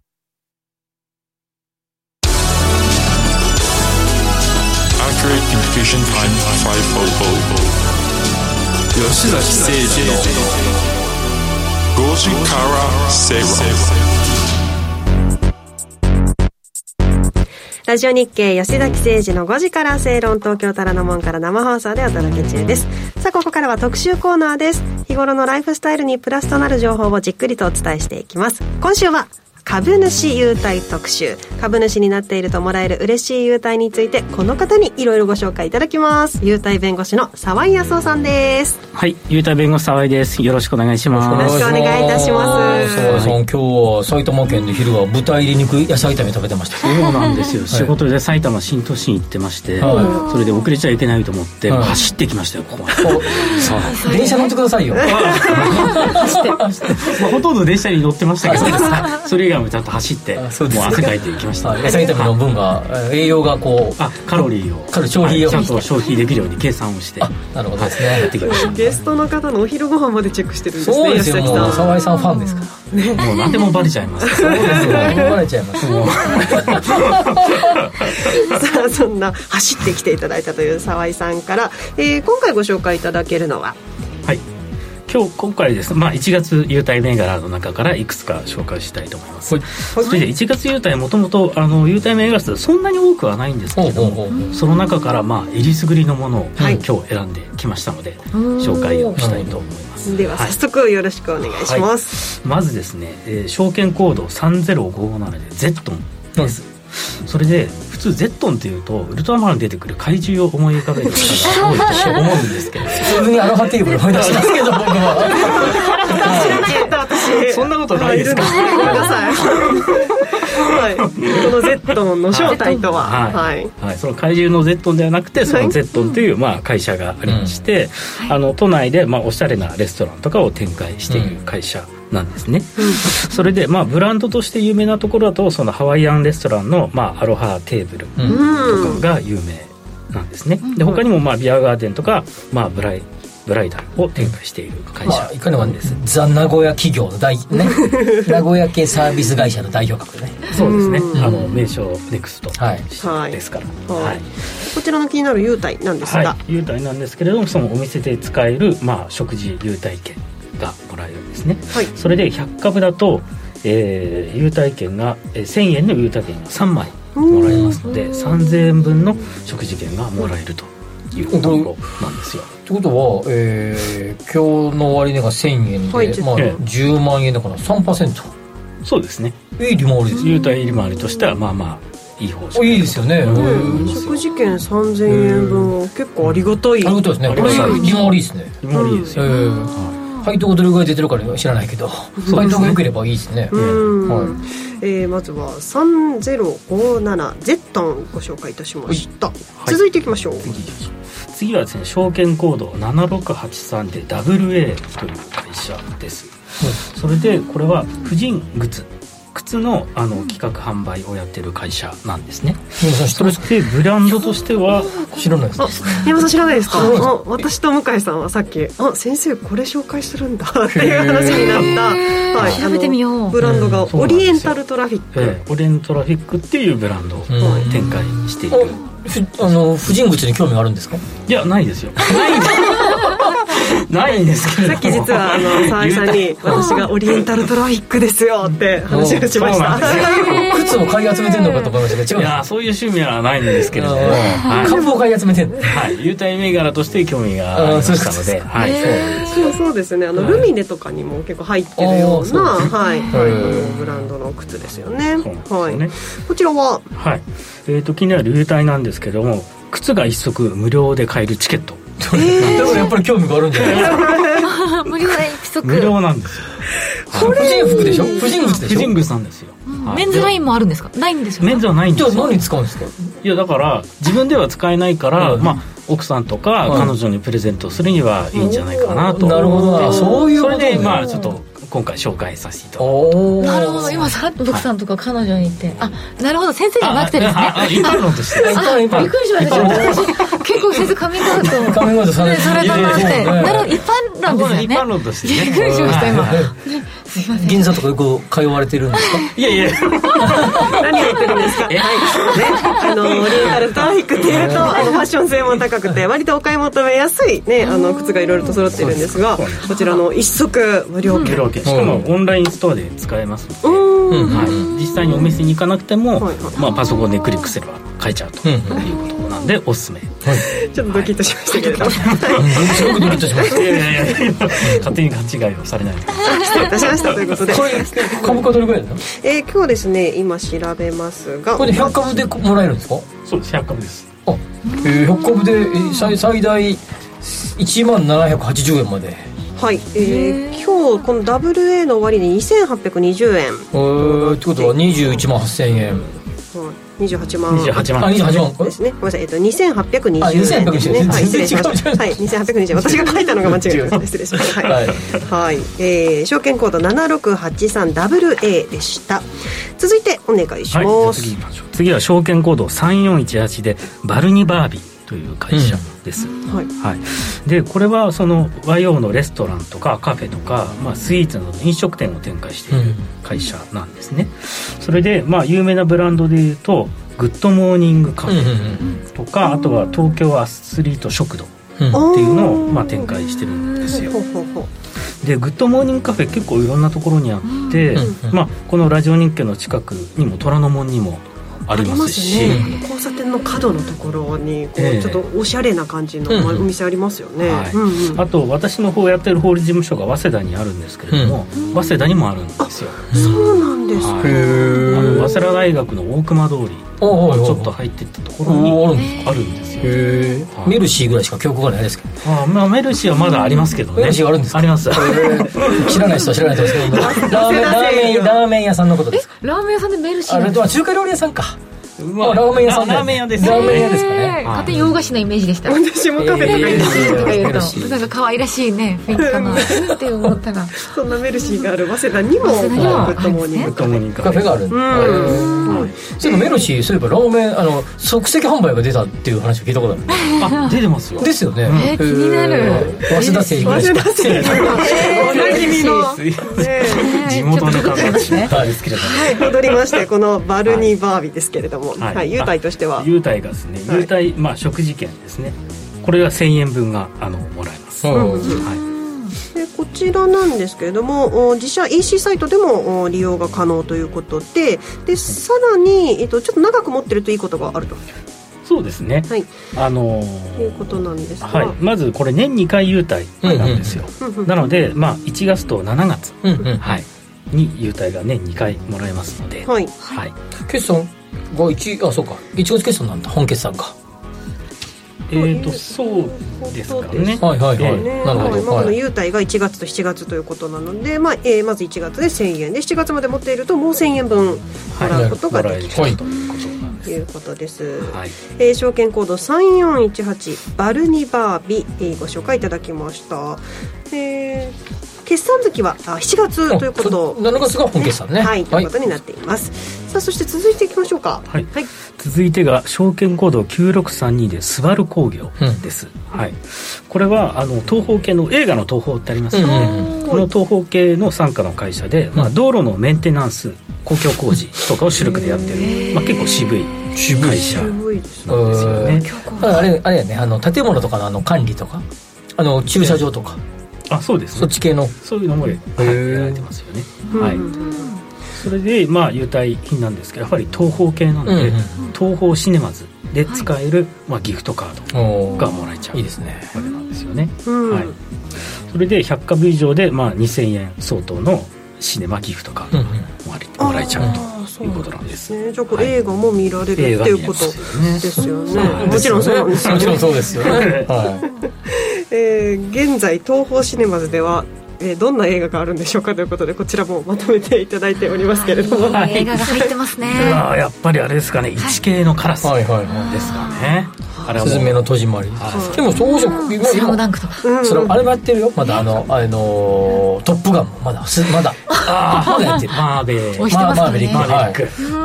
Accurate Communication Time 500吉崎誠二の5時から正論ラジオ日経吉崎誠二の5時から正論東京タラの門から生放送でお届け中です。さあ、ここからは特集コーナーです。日頃のライフスタイルにプラスとなる情報をじっくりとお伝えしていきます。今週は株主優待特集。株主になっているともらえる嬉しい優待についてこの方にいろいろご紹介いただきます。優待弁護士の沢井康夫さんです。はい優待弁護士沢井です。よろしくお願いします。よろしくお願いいたします。沢井さん今日は埼玉県で昼は豚入り肉野菜炒め食べてました。そうなんですよ、仕事で埼玉新都心行ってまして、はい、それで遅れちゃいけないと思って、はい、走ってきましたよここまで電車乗ってくださいよ。<laughs> まあ、ほとんど電車に乗ってましたけどそれ以外もちゃんと走ってもう汗かいていきました。野菜炒めの分が栄養がこうあカロリーを。カロ消費を、ちゃんと消費できるように計算をしてなるほどですね、やってきました <laughs> ゲストの方のお昼ご飯までチェックしてるんですねそうですよ。もう沢井さんファンですから、ね、もう何でもバレちゃいます。そうですよ。バレちゃいます。<laughs> さあそんな走ってきていただいたという沢井さんから、えー、今回ご紹介いただけるのははい今日今回ですね、まあ、1月優待銘柄の中からいくつか紹介したいと思います、はい、それで1月優待もともと優待銘柄数そんなに多くはないんですけれどもその中からまあえりすぐりのものを今日選んできましたので、紹介をしたいと思います。では早速よろしくお願いします、はい、まずですね、えー、証券コード3057でゼットンです、それで通ゼットンっていうとウルトラマンに出てくる怪獣を思い浮かべる方が多いと思うんですけど。<laughs> 普通にアロハテーブル思い出しま <laughs> すけど僕はそんなことないです。かごめんなさい。はい、このゼットンの正体とは、はい、はい、その怪獣のゼットンではなくてそのゼットンという、まあ、会社がありまして、あの都内で、まあ、おしゃれなレストランとかを展開している会社なんですね、うん、それで、まあ、ブランドとして有名なところだとそのハワイアンレストランの、まあ、アロハテーブルとかが有名なんですね、で他にも、まあ、ビアガーデンとか、まあ、ブライブライダルを展開している会社、まあ、いかにもです。ザ・名古屋企業の大、ね、名古屋系サービス会社の代表格ね。そうですね、あの名称ネクストですから、はい、はい、こちらの気になる優待なんですが、はい、優待なんですけれどもそのお店で使える、まあ、食事優待券がもらえるんですね、はい、それで100株だと、えー、優待券が、えー、1000円の優待券が3枚もらえますので3000円分の食事券がもらえるというところなんですよ。ということは、えー、今日の終値が1000円で、はい、まあ、10万円だから3%そうですね。いい利回りです優待利回りとしてはまあまあいい方式。いいですよね、うん、食事券3000円分は結構ありがたい。ありがたいですね。これ利回りですね。利回りですよ、うん配当がどれぐらい出てるか知らないけど、配当が良ければいいですね、はい。えー、まずは3057ゼットンご紹介いたしました、はい、続いていきましょう。次はですね証券コード7683で WA という会社です、それでこれは婦人靴靴のあの企画販売をやってる会社なんですね。そしてブランドとしては知らないです。山さん知らないですか？私と向井さんはさっきあ先生これ紹介するんだっていう話になったはい調べてみようブランドがオリエンタルトラフィック。オリエントラフィックっていうブランドを展開している。あの婦人靴に興味があるんですか？いやないですよ。ないんです。<laughs> ないんですけどさっき実はあの <laughs> 沢井さんに私がオリエンタルトラフィックですよって話をしました。靴を買い集めてんのかと思いましたけど違ういやそういう趣味はないんですけれども、はい、株を買い集めてんの。はい。優待銘柄として興味がありましたので。はい。そうそうですね。あの、ルミネとかにも結構入ってるようなはい、ブランドの靴ですよね。はい。こちらは？はい。えっ、と気になる優待なんですけども靴が一足無料で買えるチケットだからやっぱり興味があるんじゃない？ですか無料で一足無料なんですよ。婦人服でしょ？婦人靴でしょ？婦人靴なんですよ。メンズラインもあるんですか？ないんですよメンズはないんですじゃあ何に使うんですか？いやだから自分では使えないから、まあ奥さんとか彼女にプレゼントするにはいいんじゃないかなと。なるほど。そういうそれでまあちょっと今回紹介させていただきなるほど。今さっき奥さんとか彼女に。言って、あなるほど。先生じゃなくてですね。一般論として。あびっくりしました。私結構先生カミングアウト。カミングアウトされたなって。なるほど。一般論ですよね。一般論としてびっくりしました今すいません。銀座とかよく通われてるんですか？いやいや。<laughs> 何言ってるんですか？はいね。<laughs> あのリーガルトラフィックっていうとあのファッション性も高くて割とお買い求めやすいねあの靴がいろいろと揃ってるんですがこちらの一足無料券。しかもオンラインストアで使えますので、はい、実際にお店に行かなくても、まあ、パソコンでクリックすれば買えちゃうということなんでおすすめ、ちょっとドキッとしましたけれども、すごくドキッとしました。い。やいやいや。勝手に勘違いをされない。失礼いたしました。ということでこれ株価どれぐらいなの？えー、今日ですね今調べますが。これで100株でもらえるんですか？そうです100株です。あ、えー、100株で最最大1万780円まで。はい、えー、今日この WA の終わりに2820円。えー、ってことは21万8000円、はい28万。28万。あ28万ですね。ごめんなさい、えっと、2820円ですね。はい。失礼しました。はい。2820円。私が書いたのが間違いました失礼しました。はい、はい。えー、証券コード 7683WA でした。続いてお願いします、はい、次次は証券コード3418でバルニバービーという会社です、うん、はい、はい、でこれはその和洋のレストランとかカフェとか、まあ、スイーツなどの飲食店を展開している会社なんですね、うん、それで、まあ、有名なブランドでいうとグッドモーニングカフェとか、うん、あとは東京アスリート食堂っていうのを、まあ、展開してるんですよ、でグッドモーニングカフェ結構いろんなところにあって、まあ、このラジオ日経の近くにも虎ノ門にもありますし、ね、交差点の角のところにこう、ちょっとおしゃれな感じのお店ありますよね、あと私の方やってる法律事務所が早稲田にあるんですけれども、早稲田にもあるんですよ。そうなんですか、あの早稲田大学の大隈通りちょっと入っていったところにあるんですよ。メルシーぐらいしか記憶がないですけどあ、まあ、メルシーはまだありますけどね。メルシーあるんですあります。<laughs> 知らない人は知らない人ですけど。ラーメンラーメンラーメン屋さんのことですラーメン屋さんでメルシーあれは中華料理屋さんかまあ、ラーメン屋さんラーメン屋ですラーメン屋ですかね。勝手に洋菓子のイメージでした。私もカフェとか行ってとか言うとなんか可愛らしいね雰囲気かなって思ったら。そんなメルシーがある。早稲田にもグッドモーニング。カフェがあるうんそういえばメルシーそういえばラーメンあの即席版が出たっていう話を聞いたことある。あ出てますよ。ですよね。え気になる。早稲田生早稲田生おなじみの。地元の方ですね。はい戻りましてこのバルニーバービーですけれどもはい。優待としては。優待がですね優待、まあ食事券ですね。これが1000円分があのもらえます、はい。でこちらなんですけれども自社 EC サイトでも利用が可能ということででさらに、えっと、ちょっと長く持ってるといいことがあると。そうですね、はい、あのー、いうことなんですが、はい、まずこれ年2回優待なんですよ、うんうん、なので、まあ、1月と7月、うんうん、はい、に優待が年2回もらえますので、はい。はい、決算が1あそうか。1月決算なんだ。本決算か。えーとそうですかね。はいはいはい、ね、なるほど、まあ、この優待が1月と7月ということなので、まあえー、まず1月で1000円で7月まで持っているともう1000円分もらうことができる、はい、ということです、はい。えー、証券コード3418バルニバービ、えー、ご紹介いただきました、えー決算月はあ7月ということ。7月が本決算ね、はい、ということになっています、さあそして続いていきましょうか。はい、はい、続いてが証券コード9632でスバル工業です、うん、はい。これはあの東方系の映画の東方ってありますよね、この東方系の傘下の会社で、まあ、道路のメンテナンス公共工事とかを主力でやってる、まあ、結構渋い会社なんですよね。あれあれやね。あの建物とかのあの管理とか。あの駐車場とか、あそうです、ね、そっち系の？そういうのも、はい、やられてますよね、はい。それでまあ優待品なんですけどやっぱり東宝系なので、うんうん、東宝シネマズで使える、はい、まあ、ギフトカードがもらえちゃう。いいですね。わけなんですよね、はい、それで100株以上で、まあ、2000円相当のシネマギフトカードがもらえちゃうということなんです、ね、じゃあこれ映画も見られる、っていうことですよね。もちろんそうなんですよ、ね、もちろんそうですよね、<laughs> はいえー、現在東宝シネマズではえー、どんな映画があるんでしょうかということでこちらもまとめていただいておりますけれども、はい、映画が入ってますね。<laughs> やっぱりあれですかね。1のカラスですかね、あれスズメの戸締まり、でも装飾今スラムダンクとか、それあれもやってるよ。まだあの、あのトップガンも。まだまだ。<laughs> ああまだやってる。マーベリック。マーベリック、はい、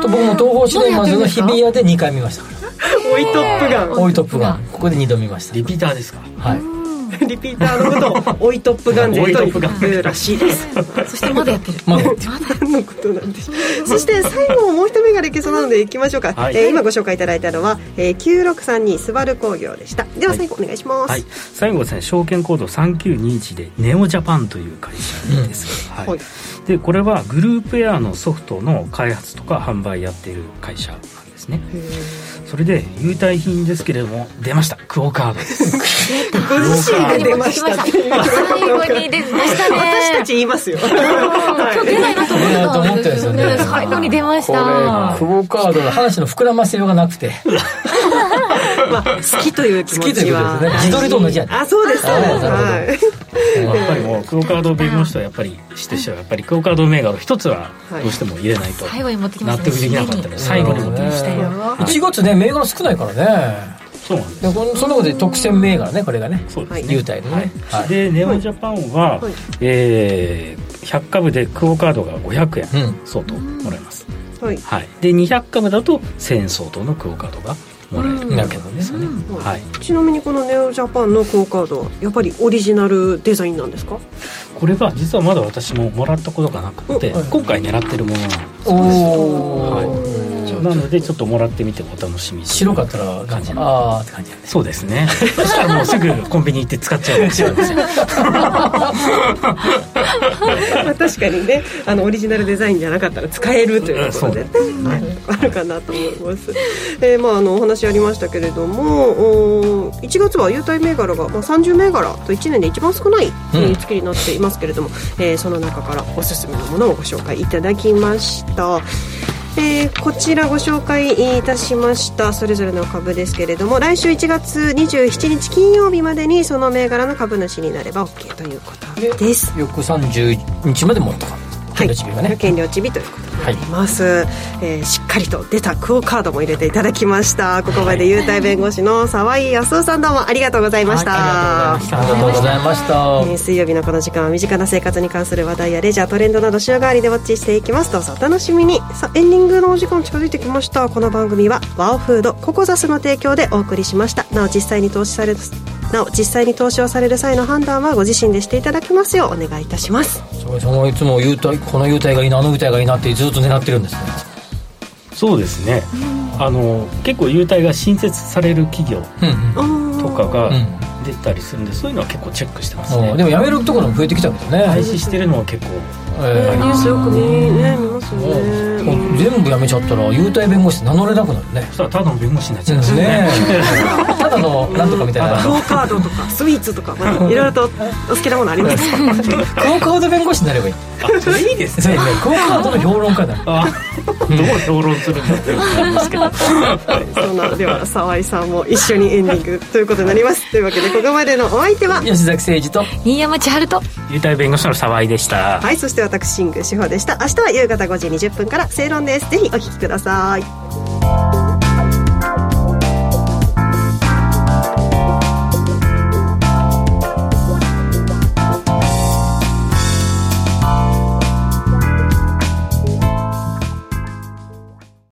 僕も東宝シネマズの日比谷で2回見ました。から追いトップガン。追いトップガン。ここで2度見ました。リピーターですか？はい <laughs> リピーターのことを追いトップガン勢というらしいです。<laughs> そしてまだやってる。まだ。やってる。何のことなんでしょうそして最後もう一銘柄ができそうなのでいきましょうか、はい、えー、今ご紹介いただいたのは、えー、9632スバル興業でした。では最後お願いします、はい、最後ですね証券コード3921でネオジャパンという会社です、うん、はい、でこれはグループウェアのソフトの開発とか販売やっている会社なんですねそれで優待品ですけれども出ました。クオカード。ですご自出ました最後に出ましたね私たち言いますよ。今日出ないなと思ってるんですよね。最後に出ました。クオカードの話の膨らませようがなくて。<laughs> まあ好きという気持ちは。自撮りと同じやあそうですそうです。はいやっぱりもうクオカード弁護士とやっぱりしてしはやっぱりクオカード銘柄一つはどうしても入れないと。納得できなかったので最後に持ってきました。よ1月ね銘柄少ないからね。そうなんです。そのことで特選銘柄ねこれがねそうですね。優待のね、はい、でネオジャパンは、はい、えー、100株でクオカードが500円相当もらえます、はい、はい、で200株だと1000円相当のクオカードがなんですよね、はい、ちなみにこのネオジャパンのクオカードはやっぱりオリジナルデザインなんですか？これは実はまだ私ももらったことがなくて、今回狙ってるものなんです。なのでちょっともらってみてもお楽しみ白かったら感じああって感じ、そうですね。そしたらもうすぐコンビニ行って使っちゃうかもしれません。<laughs> まあ確かにねあのオリジナルデザインじゃなかったら使えるというところで、うんはい、あるかなと思います、えー、まああのお話ありましたけれどもお1月は優待銘柄が、まあ、30銘柄と1年で一番少ない月になっていますますけれども、えー、その中からおすすめのものをご紹介いただきました。えー、こちらご紹介いたしました。それぞれの株ですけれども来週1月27日金曜日までにその銘柄の株主になれば OK ということです。翌31日まで持ったかがね。権利落ち日ということになります、はい、えー、しっかりと出たクオカードも入れていただきました。ここまで優待弁護士の沢井康夫さんどうもありがとうございました、はい、ありがとうございました、えー、水曜日のこの時間は身近な生活に関する話題やレジャートレンドなど週替わりでウォッチしていきます。どうぞお楽しみに。さあエンディングのお時間近づいてきました。この番組はワオフードココザスの提供でお送りしました。なお実際に投資されるなお実際に投資をされる際の判断はご自身でしていただきますようお願いいたします。そのいつも優待この優待がいいなあの優待がいいなってずっと狙ってるんですね。そうですね、あの結構優待が新設される企業とかが出たりするんで、そういうのは結構チェックしてますね。でもやめるところも増えてきたけどね。廃止してるのは結構えー、ニュースよく見,、ね、見ますね。全部やめちゃったら優待弁護士名乗れなくなるね。そしたらただの弁護士になっちゃうんですねただのなんとかみたいな。<laughs> クオカードとかスイーツとか、まあ、<laughs> いろいろとお好きなものあります。か <laughs> クオカード弁護士になればいい。あいいですね。クオカードの評論家だ。どう評論するんだって思いますけど、はい、そんなでは沢井さんも一緒にエンディングということになります。というわけでここまでのお相手は吉崎誠二と新山千春と。優待弁護士の沢井でした。はいそして私シング志保でした。明日は夕方5時20分から正論です。ぜひお聞きください。